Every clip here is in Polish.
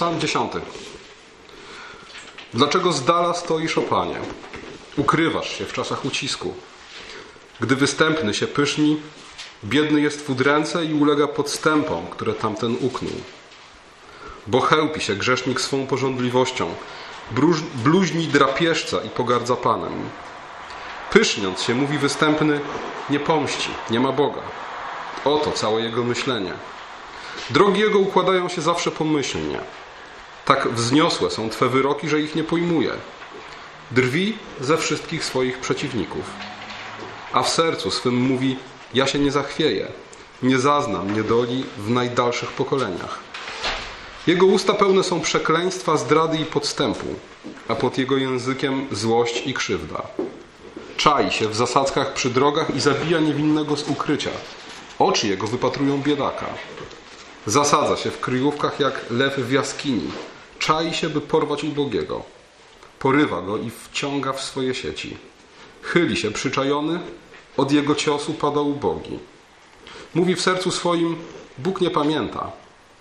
Psalm 10. Dlaczego z dala stoisz, o Panie? Ukrywasz się w czasach ucisku. Gdy występny się pyszni, biedny jest w udręce i ulega podstępom, które tamten uknął. Bo chełpi się grzesznik swą porządliwością, bluźni drapieżca i pogardza Panem. Pyszniąc się, mówi występny, nie pomści, nie ma Boga. Oto całe jego myślenie. Drogi jego układają się zawsze pomyślnie. Tak wzniosłe są Twe wyroki, że ich nie pojmuje. Drwi ze wszystkich swoich przeciwników. A w sercu swym mówi: Ja się nie zachwieję, nie zaznam niedoli w najdalszych pokoleniach. Jego usta pełne są przekleństwa, zdrady i podstępu, a pod jego językiem złość i krzywda. Czai się w zasadzkach przy drogach i zabija niewinnego z ukrycia. Oczy jego wypatrują biedaka. Zasadza się w kryjówkach jak lew w jaskini. Czai się, by porwać ubogiego. Porywa go i wciąga w swoje sieci. Chyli się przyczajony, od jego ciosu pada ubogi. Mówi w sercu swoim: Bóg nie pamięta.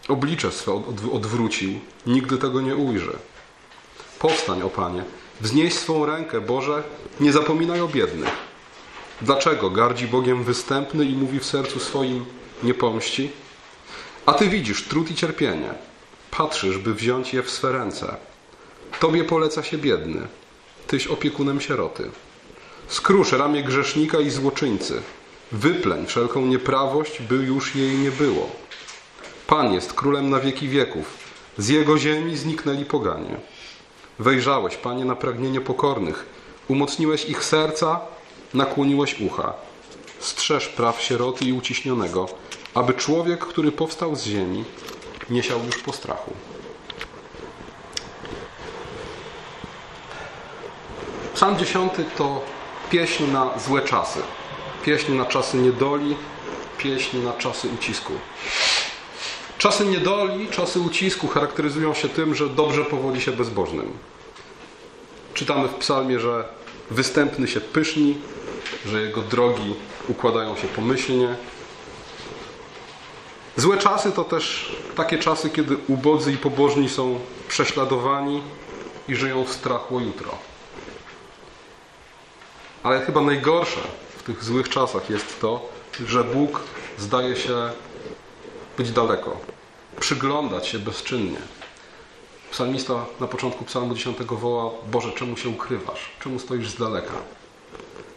Oblicze swe odwrócił, nigdy tego nie ujrzy. Powstań, o Panie, wznieś swą rękę, Boże, nie zapominaj o biednych. Dlaczego gardzi Bogiem występny i mówi w sercu swoim: Nie pomści? A ty widzisz trud i cierpienie. Patrzysz, by wziąć je w swe ręce. Tobie poleca się biedny. Tyś opiekunem sieroty. Skrusz ramię grzesznika i złoczyńcy. Wypleń wszelką nieprawość, by już jej nie było. Pan jest królem na wieki wieków. Z jego ziemi zniknęli poganie. Wejrzałeś, Panie, na pragnienie pokornych. Umocniłeś ich serca, nakłoniłeś ucha. Strzeż praw sieroty i uciśnionego aby człowiek, który powstał z ziemi, nie siał już postrachu. Psalm 10 to pieśń na złe czasy. Pieśń na czasy niedoli, pieśń na czasy ucisku. Czasy niedoli, czasy ucisku charakteryzują się tym, że dobrze powodzi się bezbożnym. Czytamy w psalmie, że występny się pyszni, że jego drogi układają się pomyślnie, Złe czasy to też takie czasy, kiedy ubodzy i pobożni są prześladowani i żyją w strachu o jutro. Ale chyba najgorsze w tych złych czasach jest to, że Bóg zdaje się być daleko, przyglądać się bezczynnie. Psalmista na początku psalmu 10 woła: Boże, czemu się ukrywasz? Czemu stoisz z daleka?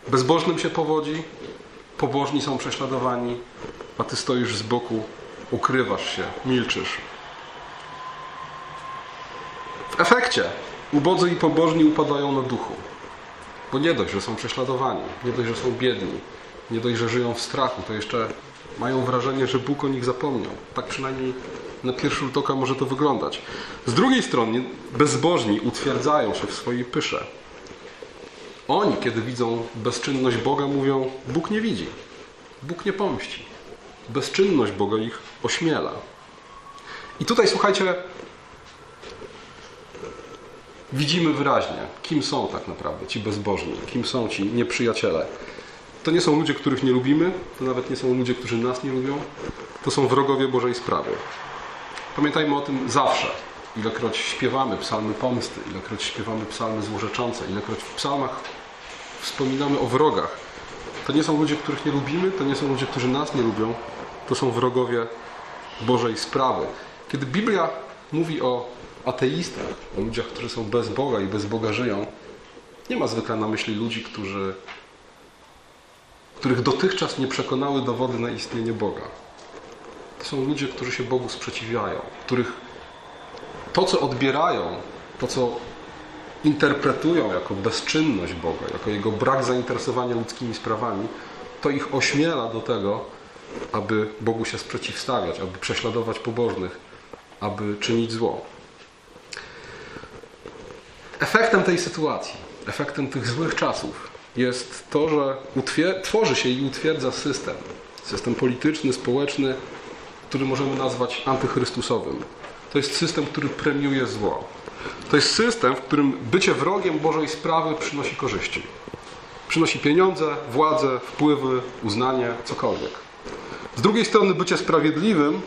Bezbożnym się powodzi, pobożni są prześladowani, a ty stoisz z boku ukrywasz się, milczysz. W efekcie ubodzy i pobożni upadają na duchu. Bo nie dość, że są prześladowani, nie dość, że są biedni, nie dość, że żyją w strachu, to jeszcze mają wrażenie, że Bóg o nich zapomniał. Tak przynajmniej na pierwszy rzut oka może to wyglądać. Z drugiej strony bezbożni utwierdzają się w swojej pysze. Oni, kiedy widzą bezczynność Boga, mówią: Bóg nie widzi, Bóg nie pomści. Bezczynność Boga ich ośmiela. I tutaj słuchajcie, widzimy wyraźnie, kim są tak naprawdę ci bezbożni, kim są ci nieprzyjaciele. To nie są ludzie, których nie lubimy, to nawet nie są ludzie, którzy nas nie lubią, to są wrogowie Bożej sprawy. Pamiętajmy o tym zawsze. Ilekroć śpiewamy psalmy pomsty, ilekroć śpiewamy psalmy złorzeczące, ilekroć w psalmach wspominamy o wrogach, to nie są ludzie, których nie lubimy, to nie są ludzie, którzy nas nie lubią, to są wrogowie Bożej sprawy. Kiedy Biblia mówi o ateistach, o ludziach, którzy są bez Boga i bez Boga żyją, nie ma zwykle na myśli ludzi, którzy, których dotychczas nie przekonały dowody na istnienie Boga. To są ludzie, którzy się Bogu sprzeciwiają, których to, co odbierają, to, co interpretują jako bezczynność Boga, jako Jego brak zainteresowania ludzkimi sprawami, to ich ośmiela do tego, aby Bogu się sprzeciwstawiać, aby prześladować pobożnych, aby czynić zło. Efektem tej sytuacji, efektem tych złych czasów jest to, że tworzy się i utwierdza system. System polityczny, społeczny, który możemy nazwać antychrystusowym. To jest system, który premiuje zło. To jest system, w którym bycie wrogiem Bożej sprawy przynosi korzyści. Przynosi pieniądze, władzę, wpływy, uznanie, cokolwiek. Z drugiej strony bycie sprawiedliwym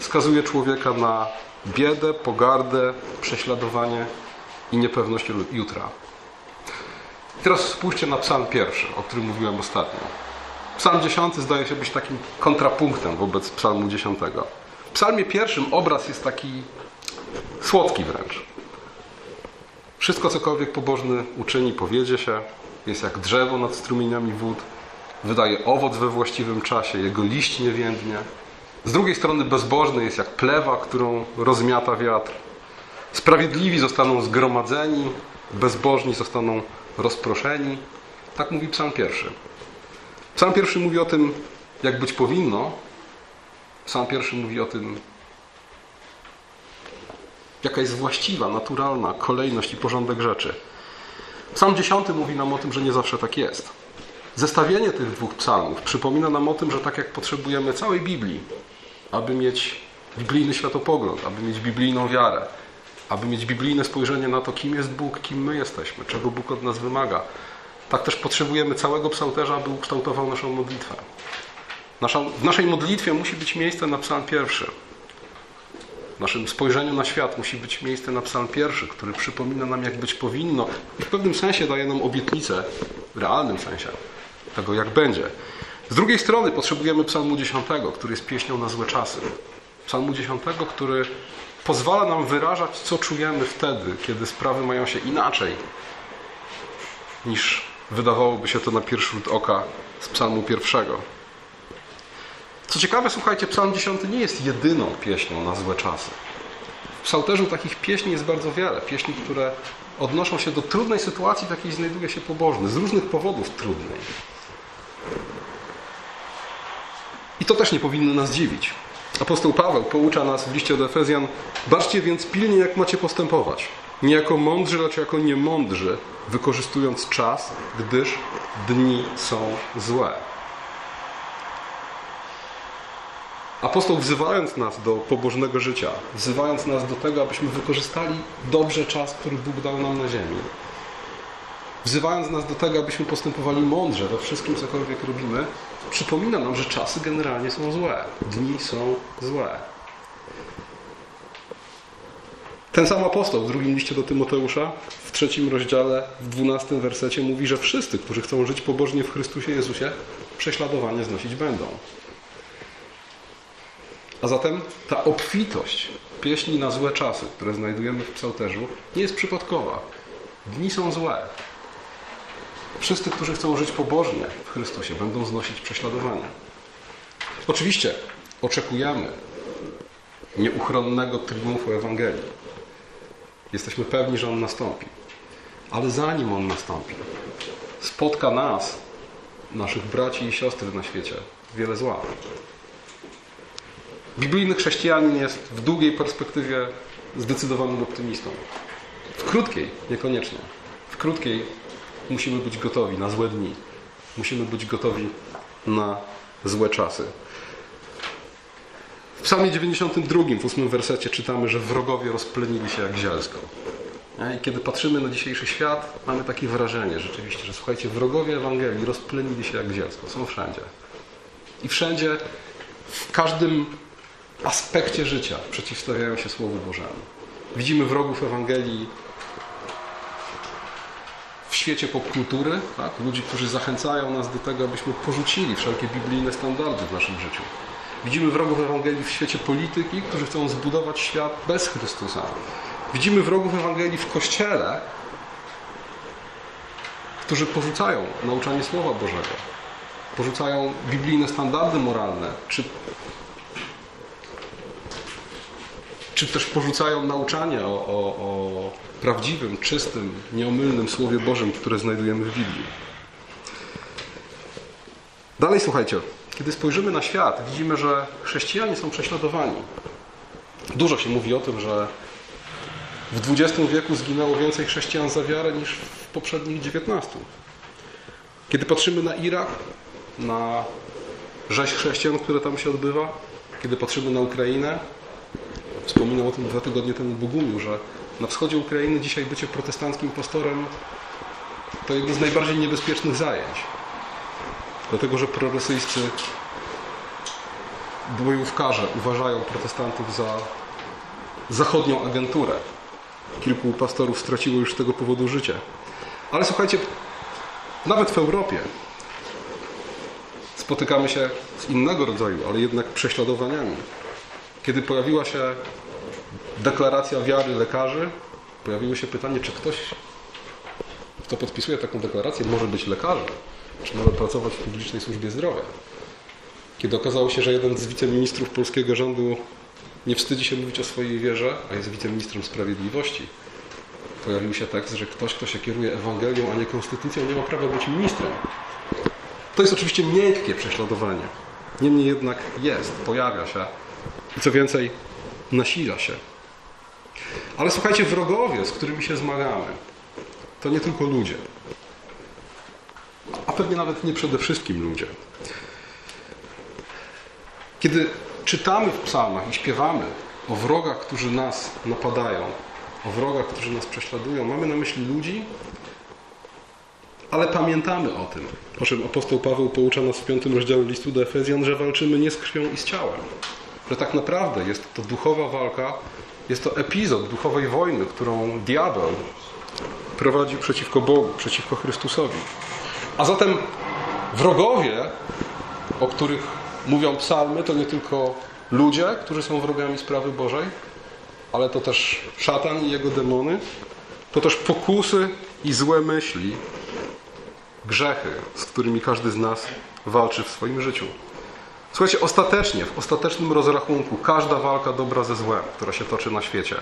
skazuje człowieka na biedę, pogardę, prześladowanie i niepewność jutra. Teraz spójrzcie na psalm pierwszy, o którym mówiłem ostatnio. Psalm dziesiąty zdaje się być takim kontrapunktem wobec psalmu dziesiątego. Psalmie pierwszym obraz jest taki słodki wręcz. Wszystko, cokolwiek pobożny uczyni, powiedzie się, jest jak drzewo nad strumieniami wód, wydaje owoc we właściwym czasie, jego liść nie więdnie. Z drugiej strony bezbożny jest jak plewa, którą rozmiata wiatr. Sprawiedliwi zostaną zgromadzeni, bezbożni zostaną rozproszeni. Tak mówi psalm pierwszy. Psalm pierwszy mówi o tym, jak być powinno. Psalm pierwszy mówi o tym, jaka jest właściwa, naturalna kolejność i porządek rzeczy. Psalm dziesiąty mówi nam o tym, że nie zawsze tak jest. Zestawienie tych dwóch psalmów przypomina nam o tym, że tak jak potrzebujemy całej Biblii, aby mieć biblijny światopogląd, aby mieć biblijną wiarę, aby mieć biblijne spojrzenie na to, kim jest Bóg, kim my jesteśmy, czego Bóg od nas wymaga, tak też potrzebujemy całego psalterza, aby ukształtował naszą modlitwę. Nasza, w naszej modlitwie musi być miejsce na psalm pierwszy. W naszym spojrzeniu na świat musi być miejsce na psalm pierwszy, który przypomina nam, jak być powinno i w pewnym sensie daje nam obietnicę, w realnym sensie, tego jak będzie. Z drugiej strony potrzebujemy psalmu dziesiątego, który jest pieśnią na złe czasy. Psalmu dziesiątego, który pozwala nam wyrażać, co czujemy wtedy, kiedy sprawy mają się inaczej niż wydawałoby się to na pierwszy rzut oka z psalmu pierwszego. Co ciekawe, słuchajcie, psalm 10 nie jest jedyną pieśnią na złe czasy. W psalterzu takich pieśni jest bardzo wiele. Pieśni, które odnoszą się do trudnej sytuacji, w jakiej znajduje się pobożny, z różnych powodów trudnej. I to też nie powinno nas dziwić. Apostoł Paweł poucza nas w liście do Efezjan: Baczcie więc pilnie, jak macie postępować. Nie jako mądrzy, lecz jako niemądrzy, wykorzystując czas, gdyż dni są złe. Apostoł wzywając nas do pobożnego życia, wzywając nas do tego, abyśmy wykorzystali dobrze czas, który Bóg dał nam na ziemi, wzywając nas do tego, abyśmy postępowali mądrze we wszystkim, cokolwiek robimy, przypomina nam, że czasy generalnie są złe. Dni są złe. Ten sam apostoł w drugim liście do Tymoteusza, w trzecim rozdziale, w dwunastym wersecie mówi, że wszyscy, którzy chcą żyć pobożnie w Chrystusie Jezusie, prześladowanie znosić będą. A zatem ta obfitość pieśni na złe czasy, które znajdujemy w psalterzu, nie jest przypadkowa. Dni są złe. Wszyscy, którzy chcą żyć pobożnie w Chrystusie, będą znosić prześladowania. Oczywiście oczekujemy nieuchronnego triumfu Ewangelii. Jesteśmy pewni, że on nastąpi. Ale zanim on nastąpi, spotka nas, naszych braci i siostry na świecie, wiele zła. Biblijny chrześcijanin jest w długiej perspektywie zdecydowanym optymistą. W krótkiej niekoniecznie. W krótkiej musimy być gotowi na złe dni. Musimy być gotowi na złe czasy. W psalmie 92, w ósmym wersecie czytamy, że wrogowie rozplenili się jak zielsko. I kiedy patrzymy na dzisiejszy świat, mamy takie wrażenie rzeczywiście, że słuchajcie, wrogowie Ewangelii rozplenili się jak zielsko. Są wszędzie. I wszędzie, w każdym aspekcie życia przeciwstawiają się Słowu Bożemu. Widzimy wrogów Ewangelii w świecie popkultury, tak? ludzi, którzy zachęcają nas do tego, abyśmy porzucili wszelkie biblijne standardy w naszym życiu. Widzimy wrogów Ewangelii w świecie polityki, którzy chcą zbudować świat bez Chrystusa. Widzimy wrogów Ewangelii w Kościele, którzy porzucają nauczanie Słowa Bożego, porzucają biblijne standardy moralne, czy czy też porzucają nauczanie o, o, o prawdziwym, czystym, nieomylnym Słowie Bożym, które znajdujemy w Biblii. Dalej słuchajcie, kiedy spojrzymy na świat, widzimy, że chrześcijanie są prześladowani. Dużo się mówi o tym, że w XX wieku zginęło więcej chrześcijan za wiarę niż w poprzednich XIX. Kiedy patrzymy na Irak, na rzeź chrześcijan, która tam się odbywa, kiedy patrzymy na Ukrainę, Wspominał o tym dwa tygodnie temu Bogumiu, że na wschodzie Ukrainy dzisiaj bycie protestanckim pastorem to jedno z najbardziej niebezpiecznych zajęć. Dlatego, że prorosyjscy bojówkarze uważają protestantów za zachodnią agenturę. Kilku pastorów straciło już z tego powodu życie. Ale słuchajcie, nawet w Europie spotykamy się z innego rodzaju, ale jednak prześladowaniami. Kiedy pojawiła się deklaracja wiary lekarzy, pojawiło się pytanie, czy ktoś, kto podpisuje taką deklarację, może być lekarzem, czy może pracować w publicznej służbie zdrowia. Kiedy okazało się, że jeden z wiceministrów polskiego rządu nie wstydzi się mówić o swojej wierze, a jest wiceministrem sprawiedliwości, pojawił się tekst, że ktoś, kto się kieruje Ewangelią, a nie konstytucją, nie ma prawa być ministrem. To jest oczywiście miękkie prześladowanie. Niemniej jednak jest, pojawia się i co więcej, nasila się. Ale słuchajcie, wrogowie, z którymi się zmagamy, to nie tylko ludzie. A pewnie nawet nie przede wszystkim ludzie. Kiedy czytamy w psalmach i śpiewamy o wrogach, którzy nas napadają, o wrogach, którzy nas prześladują, mamy na myśli ludzi, ale pamiętamy o tym, o czym apostoł Paweł poucza nas w piątym rozdziale listu do Efezjan, że walczymy nie z krwią i z ciałem. Że tak naprawdę jest to duchowa walka, jest to epizod duchowej wojny, którą diabeł prowadził przeciwko Bogu, przeciwko Chrystusowi. A zatem wrogowie, o których mówią psalmy, to nie tylko ludzie, którzy są wrogami sprawy Bożej, ale to też szatan i jego demony, to też pokusy i złe myśli, grzechy, z którymi każdy z nas walczy w swoim życiu. Słuchajcie, ostatecznie, w ostatecznym rozrachunku, każda walka dobra ze złem, która się toczy na świecie,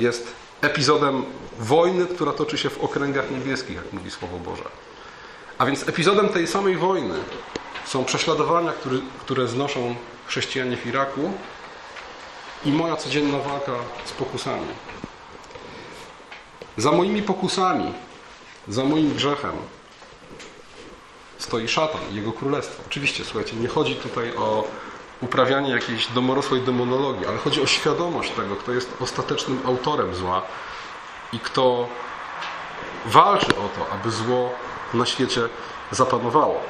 jest epizodem wojny, która toczy się w okręgach niebieskich, jak mówi Słowo Boże. A więc epizodem tej samej wojny są prześladowania, które, znoszą chrześcijanie w Iraku i moja codzienna walka z pokusami. Za moimi pokusami, za moim grzechem stoi szatan i jego królestwo. Oczywiście, słuchajcie, nie chodzi tutaj o uprawianie jakiejś domorosłej demonologii, ale chodzi o świadomość tego, kto jest ostatecznym autorem zła i kto walczy o to, aby zło na świecie zapanowało.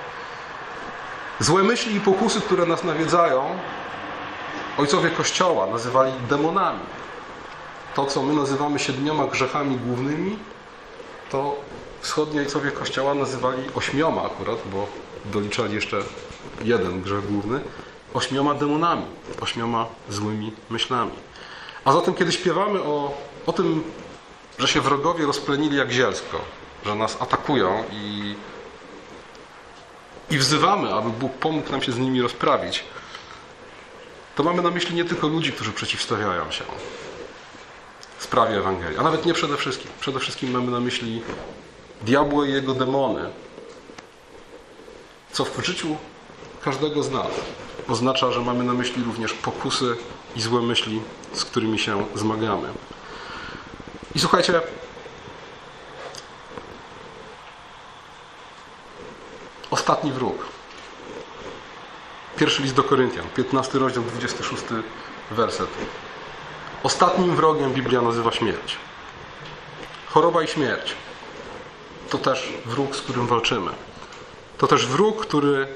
Złe myśli i pokusy, które nas nawiedzają, ojcowie Kościoła nazywali demonami. To, co my nazywamy siedmioma grzechami głównymi, to wschodni ojcowie Kościoła nazywali ośmioma akurat, bo doliczali jeszcze jeden grzech główny, ośmioma demonami, ośmioma złymi myślami. A zatem, kiedy śpiewamy o, o tym, że się wrogowie rozplenili jak zielsko, że nas atakują i, i wzywamy, aby Bóg pomógł nam się z nimi rozprawić, to mamy na myśli nie tylko ludzi, którzy przeciwstawiają się sprawie Ewangelii, a nawet nie przede wszystkim. Przede wszystkim mamy na myśli diabła i jego demony, co w życiu każdego z nas oznacza, że mamy na myśli również pokusy i złe myśli, z którymi się zmagamy. I słuchajcie, ostatni wróg. Pierwszy list do Koryntian, 15 rozdział, 26 werset. Ostatnim wrogiem Biblia nazywa śmierć. Choroba i śmierć to też wróg, z którym walczymy. To też wróg, który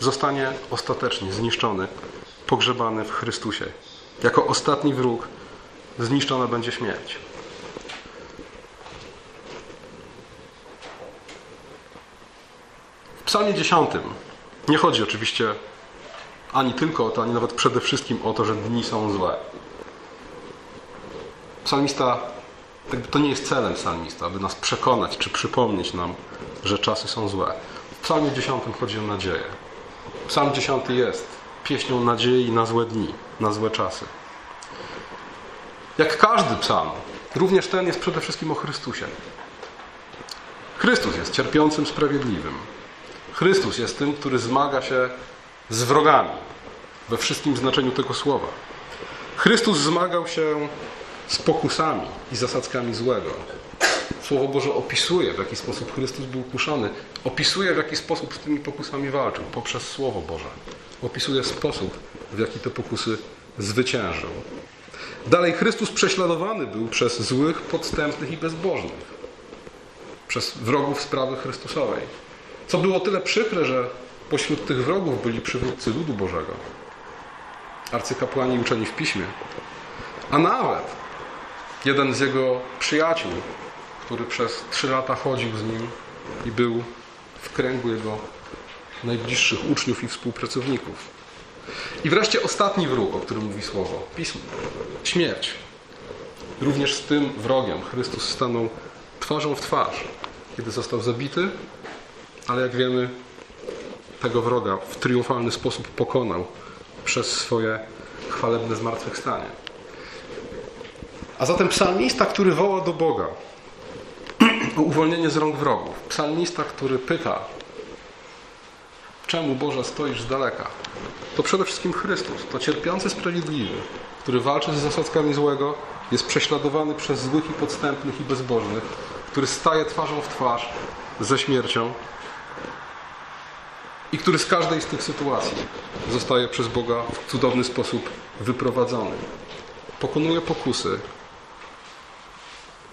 zostanie ostatecznie zniszczony, pogrzebany w Chrystusie. Jako ostatni wróg zniszczona będzie śmierć. W Psalmie 10 nie chodzi oczywiście ani tylko o to, ani nawet przede wszystkim o to, że dni są złe. Psalmista, to nie jest celem psalmista, aby nas przekonać czy przypomnieć nam, że czasy są złe. W Psalmie 10 chodzi o nadzieję. Psalm 10 jest pieśnią nadziei na złe dni, na złe czasy. Jak każdy psalm, również ten jest przede wszystkim o Chrystusie. Chrystus jest cierpiącym sprawiedliwym. Chrystus jest tym, który zmaga się z wrogami we wszystkim znaczeniu tego słowa. Chrystus zmagał się z pokusami i zasadzkami złego. Słowo Boże opisuje, w jaki sposób Chrystus był kuszony. Opisuje, w jaki sposób z tymi pokusami walczył, poprzez Słowo Boże. Opisuje sposób, w jaki te pokusy zwyciężył. Dalej, Chrystus prześladowany był przez złych, podstępnych i bezbożnych. Przez wrogów sprawy Chrystusowej. Co było tyle przykre, że pośród tych wrogów byli przywódcy ludu Bożego. arcykapłani uczeni w piśmie, a nawet jeden z jego przyjaciół, który przez trzy lata chodził z nim i był w kręgu jego najbliższych uczniów i współpracowników. I wreszcie ostatni wróg, o którym mówi słowo pismo śmierć. Również z tym wrogiem Chrystus stanął twarzą w twarz, kiedy został zabity, ale jak wiemy, tego wroga w triumfalny sposób pokonał przez swoje chwalebne zmartwychwstanie. A zatem psalmista, który woła do Boga o uwolnienie z rąk wrogów, psalmista, który pyta, czemu Boże stoisz z daleka, to przede wszystkim Chrystus, to cierpiący sprawiedliwy, który walczy z zasadzkami złego, jest prześladowany przez złych i podstępnych i bezbożnych, który staje twarzą w twarz ze śmiercią i który z każdej z tych sytuacji zostaje przez Boga w cudowny sposób wyprowadzony. Pokonuje pokusy,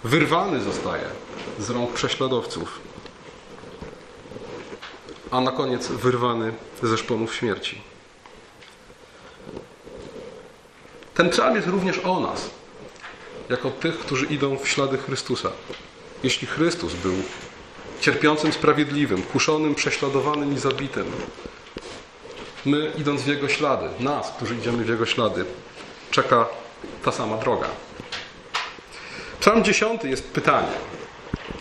wyrwany zostaje z rąk prześladowców, a na koniec wyrwany ze szponów śmierci. Ten psalm jest również o nas, jako tych, którzy idą w ślady Chrystusa. Jeśli Chrystus był cierpiącym sprawiedliwym, kuszonym, prześladowanym i zabitym, my idąc w Jego ślady, nas, którzy idziemy w Jego ślady, czeka ta sama droga. Psalm 10 jest pytanie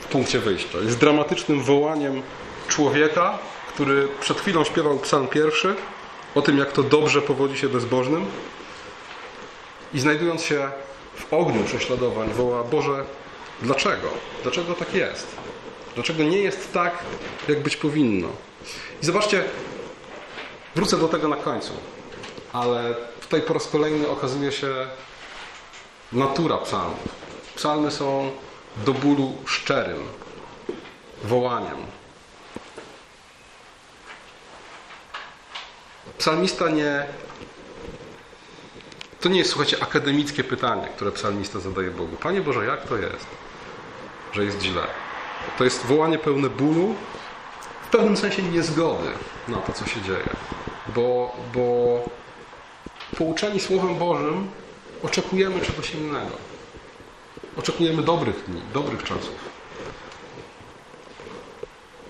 w punkcie wyjścia. Jest dramatycznym wołaniem człowieka, który przed chwilą śpiewał psalm pierwszy o tym, jak to dobrze powodzi się bezbożnym i znajdując się w ogniu prześladowań woła Boże, dlaczego? Dlaczego tak jest? Dlaczego nie jest tak, jak być powinno? I zobaczcie, wrócę do tego na końcu, ale tutaj po raz kolejny okazuje się natura psalmów. Psalmy są do bólu szczerym wołaniem. Psalmista nie. To nie jest, słuchajcie, akademickie pytanie, które psalmista zadaje Bogu. Panie Boże, jak to jest, że jest źle? To jest wołanie pełne bólu, w pewnym sensie niezgody na to, co się dzieje. Bo, bo pouczeni Słowem Bożym oczekujemy czegoś innego. Oczekujemy dobrych dni, dobrych czasów.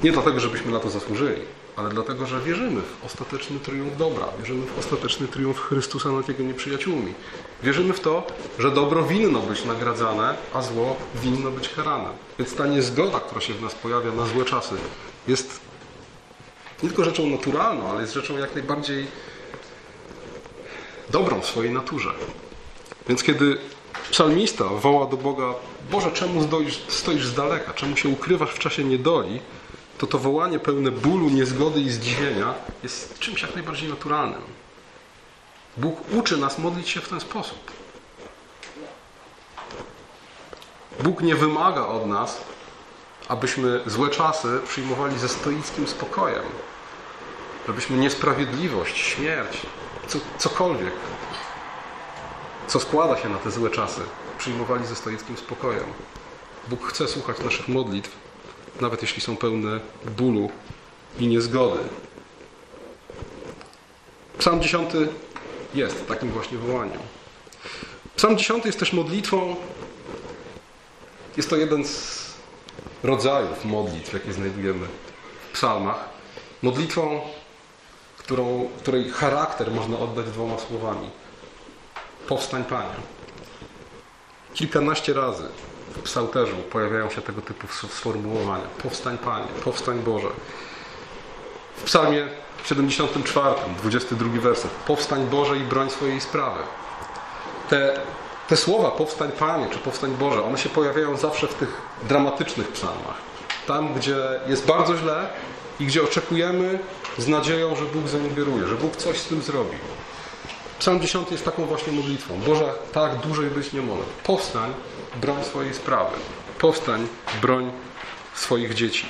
Nie dlatego, żebyśmy na to zasłużyli, ale dlatego, że wierzymy w ostateczny triumf dobra. Wierzymy w ostateczny triumf Chrystusa nad Jego nieprzyjaciółmi. Wierzymy w to, że dobro winno być nagradzane, a zło winno być karane. Więc ta niezgoda, która się w nas pojawia na złe czasy, jest nie tylko rzeczą naturalną, ale jest rzeczą jak najbardziej dobrą w swojej naturze. Więc kiedy psalmista woła do Boga, Boże, czemu stoisz, stoisz z daleka? Czemu się ukrywasz w czasie niedoli? To to wołanie pełne bólu, niezgody i zdziwienia jest czymś jak najbardziej naturalnym. Bóg uczy nas modlić się w ten sposób. Bóg nie wymaga od nas, abyśmy złe czasy przyjmowali ze stoickim spokojem. Żebyśmy niesprawiedliwość, śmierć, co, cokolwiek, co składa się na te złe czasy, przyjmowali ze stoickim spokojem. Bóg chce słuchać naszych modlitw, nawet jeśli są pełne bólu i niezgody. Psalm 10 jest takim właśnie wołaniem. Psalm 10 jest też modlitwą. Jest to jeden z rodzajów modlitw, jakie znajdujemy w psalmach. Modlitwą, którą, której charakter można oddać dwoma słowami. Powstań Panie. Kilkanaście razy w psalterzu pojawiają się tego typu sformułowania. Powstań Panie, powstań Boże. W psalmie 74, 22 werset. Powstań Boże i broń swojej sprawy. Te, te słowa powstań Panie czy powstań Boże, one się pojawiają zawsze w tych dramatycznych psalmach. Tam, gdzie jest bardzo źle i gdzie oczekujemy z nadzieją, że Bóg zaingeruje, że Bóg coś z tym zrobi. Psalm 10 jest taką właśnie modlitwą. Boże, tak dłużej być nie może. Powstań, broń swojej sprawy. Powstań, broń swoich dzieci.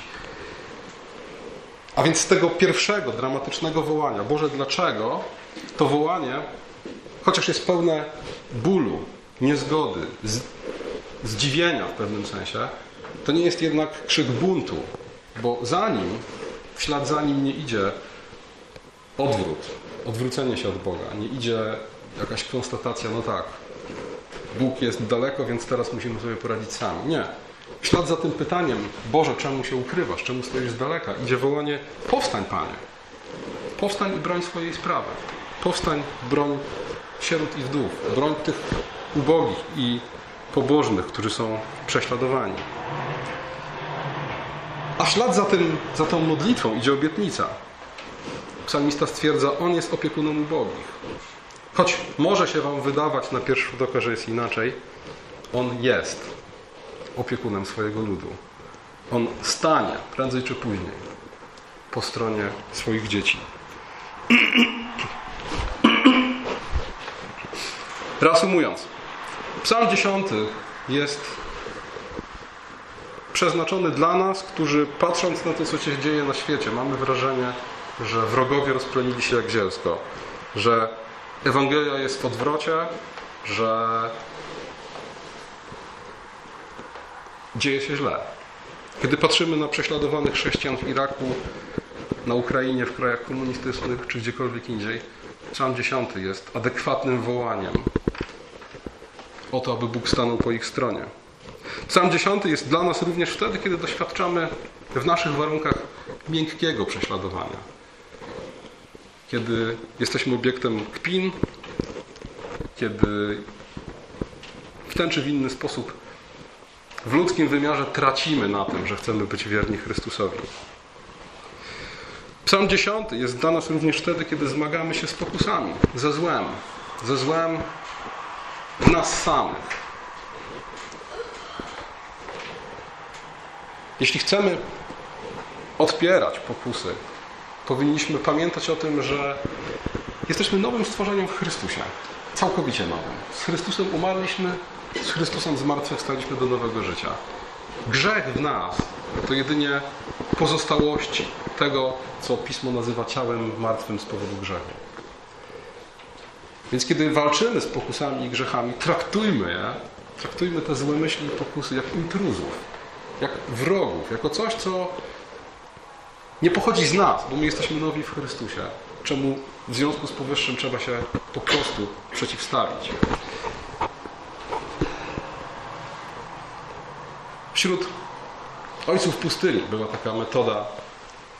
A więc z tego pierwszego dramatycznego wołania, Boże, dlaczego? To wołanie, chociaż jest pełne bólu, niezgody, zdziwienia w pewnym sensie, to nie jest jednak krzyk buntu, bo za nim, w ślad za nim nie idzie odwrót, odwrócenie się od Boga, nie idzie jakaś konstatacja, no tak, Bóg jest daleko, więc teraz musimy sobie poradzić sami. Nie. W ślad za tym pytaniem, Boże, czemu się ukrywasz, czemu stoisz z daleka, idzie wołanie, powstań Panie. Powstań i broń swojej sprawy. Powstań, broń sierot i wdów. Broń tych ubogich i pobożnych, którzy są prześladowani. A ślad za, tym, za tą modlitwą idzie obietnica. Psalmista stwierdza, On jest opiekunem ubogich. Choć może się Wam wydawać na pierwszy rzut oka, że jest inaczej, On jest opiekunem swojego ludu. On stanie prędzej czy później po stronie swoich dzieci. Reasumując, Psalm 10 jest przeznaczony dla nas, którzy patrząc na to, co się dzieje na świecie, mamy wrażenie, że wrogowie rozpronili się jak zielsko, że Ewangelia jest w odwrocie, że dzieje się źle. Kiedy patrzymy na prześladowanych chrześcijan w Iraku, na Ukrainie, w krajach komunistycznych czy gdziekolwiek indziej, Psalm 10 jest adekwatnym wołaniem o to, aby Bóg stanął po ich stronie. Psalm 10 jest dla nas również wtedy, kiedy doświadczamy w naszych warunkach miękkiego prześladowania. Kiedy jesteśmy obiektem kpin, kiedy w ten czy w inny sposób w ludzkim wymiarze tracimy na tym, że chcemy być wierni Chrystusowi. Psalm 10 jest dla nas również wtedy, kiedy zmagamy się z pokusami, ze złem, ze złem w nas samych. Jeśli chcemy odpierać pokusy, powinniśmy pamiętać o tym, że jesteśmy nowym stworzeniem w Chrystusie. Całkowicie nowym. Z Chrystusem umarliśmy, z Chrystusem zmartwychwstaliśmy do nowego życia. Grzech w nas to jedynie pozostałości tego, co Pismo nazywa ciałem martwym z powodu grzechu. Więc kiedy walczymy z pokusami i grzechami, traktujmy je, traktujmy te złe myśli i pokusy jak intruzów, jak wrogów, jako coś, co nie pochodzi z nas, bo my jesteśmy nowi w Chrystusie, czemu w związku z powyższym trzeba się po prostu przeciwstawić. Wśród ojców pustyni była taka metoda.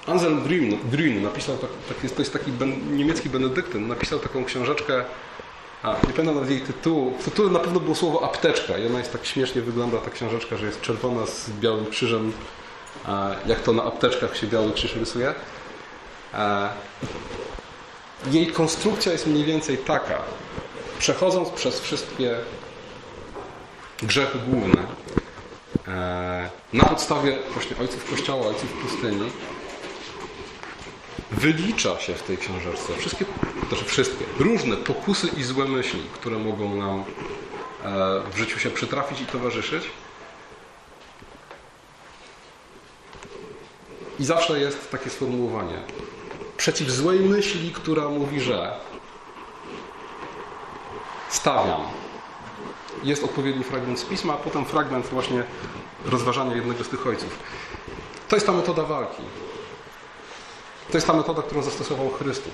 Anselm Grün, napisał, tak, tak to jest taki niemiecki benedyktyn, napisał taką książeczkę, a, nie pamiętam nawet jej tytułu, w tytule na pewno było słowo apteczka i ona jest tak śmiesznie wygląda, ta książeczka, że jest czerwona z białym krzyżem, jak to na apteczkach się biały krzyż rysuje. Jej konstrukcja jest mniej więcej taka, przechodząc przez wszystkie grzechy główne, E, na podstawie właśnie ojców Kościoła, ojców pustyni wylicza się w tej książeczce wszystkie, znaczy wszystkie, różne pokusy i złe myśli, które mogą nam e, w życiu się przytrafić i towarzyszyć. I zawsze jest takie sformułowanie. Przeciw złej myśli, która mówi, że stawiam jest odpowiedni fragment z pisma, a potem fragment właśnie rozważania jednego z tych ojców. To jest ta metoda walki. To jest ta metoda, którą zastosował Chrystus.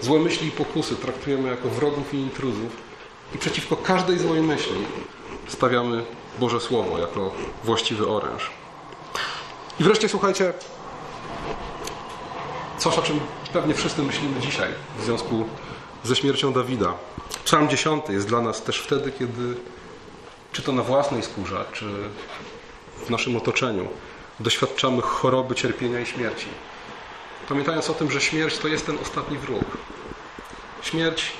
Złe myśli i pokusy traktujemy jako wrogów i intruzów i przeciwko każdej złej myśli stawiamy Boże Słowo jako właściwy oręż. I wreszcie słuchajcie, coś o czym pewnie wszyscy myślimy dzisiaj w związku ze śmiercią Dawida. Psalm 10 jest dla nas też wtedy, kiedy czy to na własnej skórze, czy w naszym otoczeniu doświadczamy choroby, cierpienia i śmierci. Pamiętając o tym, że śmierć to jest ten ostatni wróg. Śmierć,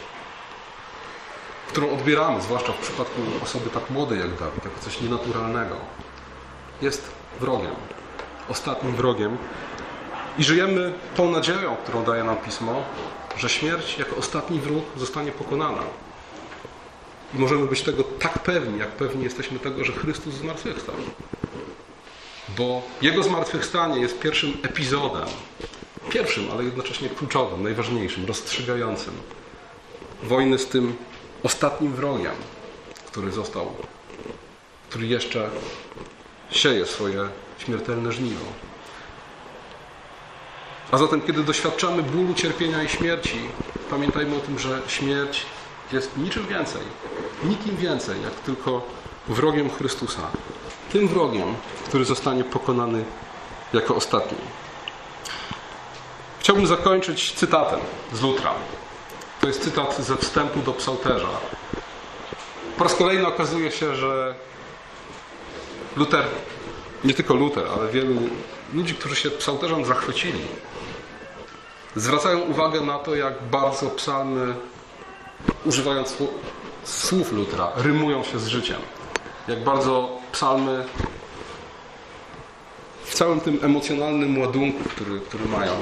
którą odbieramy, zwłaszcza w przypadku osoby tak młodej jak Dawid, jako coś nienaturalnego, jest wrogiem. Ostatnim wrogiem. I żyjemy tą nadzieją, którą daje nam Pismo, że śmierć jako ostatni wróg zostanie pokonana. I możemy być tego tak pewni, jak pewni jesteśmy tego, że Chrystus zmartwychwstał. Bo Jego zmartwychwstanie jest pierwszym epizodem, pierwszym, ale jednocześnie kluczowym, najważniejszym, rozstrzygającym wojny z tym ostatnim wrogiem, który został, który jeszcze sieje swoje śmiertelne żniwo. A zatem, kiedy doświadczamy bólu, cierpienia i śmierci, pamiętajmy o tym, że śmierć jest niczym więcej, nikim więcej, jak tylko wrogiem Chrystusa. Tym wrogiem, który zostanie pokonany jako ostatni. Chciałbym zakończyć cytatem z Lutra. To jest cytat ze wstępu do psalterza. Po raz kolejny okazuje się, że Luter, nie tylko Luter, ale wielu ludzi, którzy się psalterzem zachwycili, zwracają uwagę na to, jak bardzo psalmy, używając słów Lutra, rymują się z życiem. Jak bardzo psalmy w całym tym emocjonalnym ładunku, który, który mają,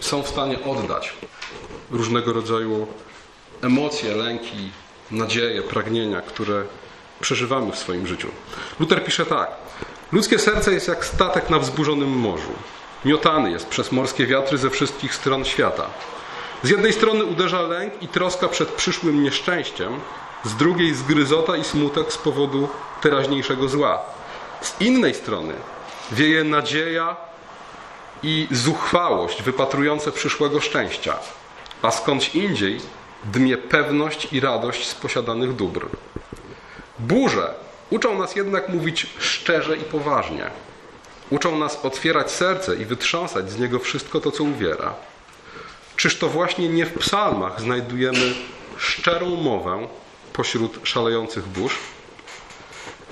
są w stanie oddać różnego rodzaju emocje, lęki, nadzieje, pragnienia, które przeżywamy w swoim życiu. Luther pisze tak: Ludzkie serce jest jak statek na wzburzonym morzu. Miotany jest przez morskie wiatry ze wszystkich stron świata. Z jednej strony uderza lęk i troska przed przyszłym nieszczęściem, z drugiej zgryzota i smutek z powodu teraźniejszego zła. Z innej strony wieje nadzieja i zuchwałość wypatrujące przyszłego szczęścia, a skądś indziej dmie pewność i radość z posiadanych dóbr. Burze uczą nas jednak mówić szczerze i poważnie. Uczą nas otwierać serce i wytrząsać z niego wszystko to, co uwiera. Czyż to właśnie nie w psalmach znajdujemy szczerą mowę pośród szalejących burz?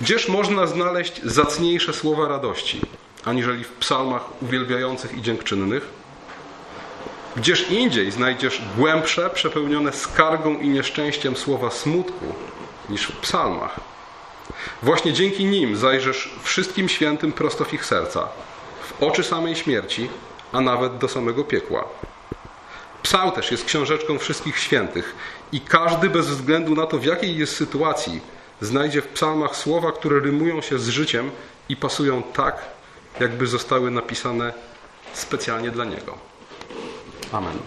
Gdzież można znaleźć zacniejsze słowa radości, aniżeli w psalmach uwielbiających i dziękczynnych? Gdzież indziej znajdziesz głębsze, przepełnione skargą i nieszczęściem słowa smutku niż w psalmach? Właśnie dzięki nim zajrzesz wszystkim świętym prosto w ich serca, w oczy samej śmierci, a nawet do samego piekła. Psał też jest książeczką wszystkich świętych i każdy bez względu na to, w jakiej jest sytuacji, znajdzie w psalmach słowa, które rymują się z życiem i pasują tak, jakby zostały napisane specjalnie dla niego. Amen.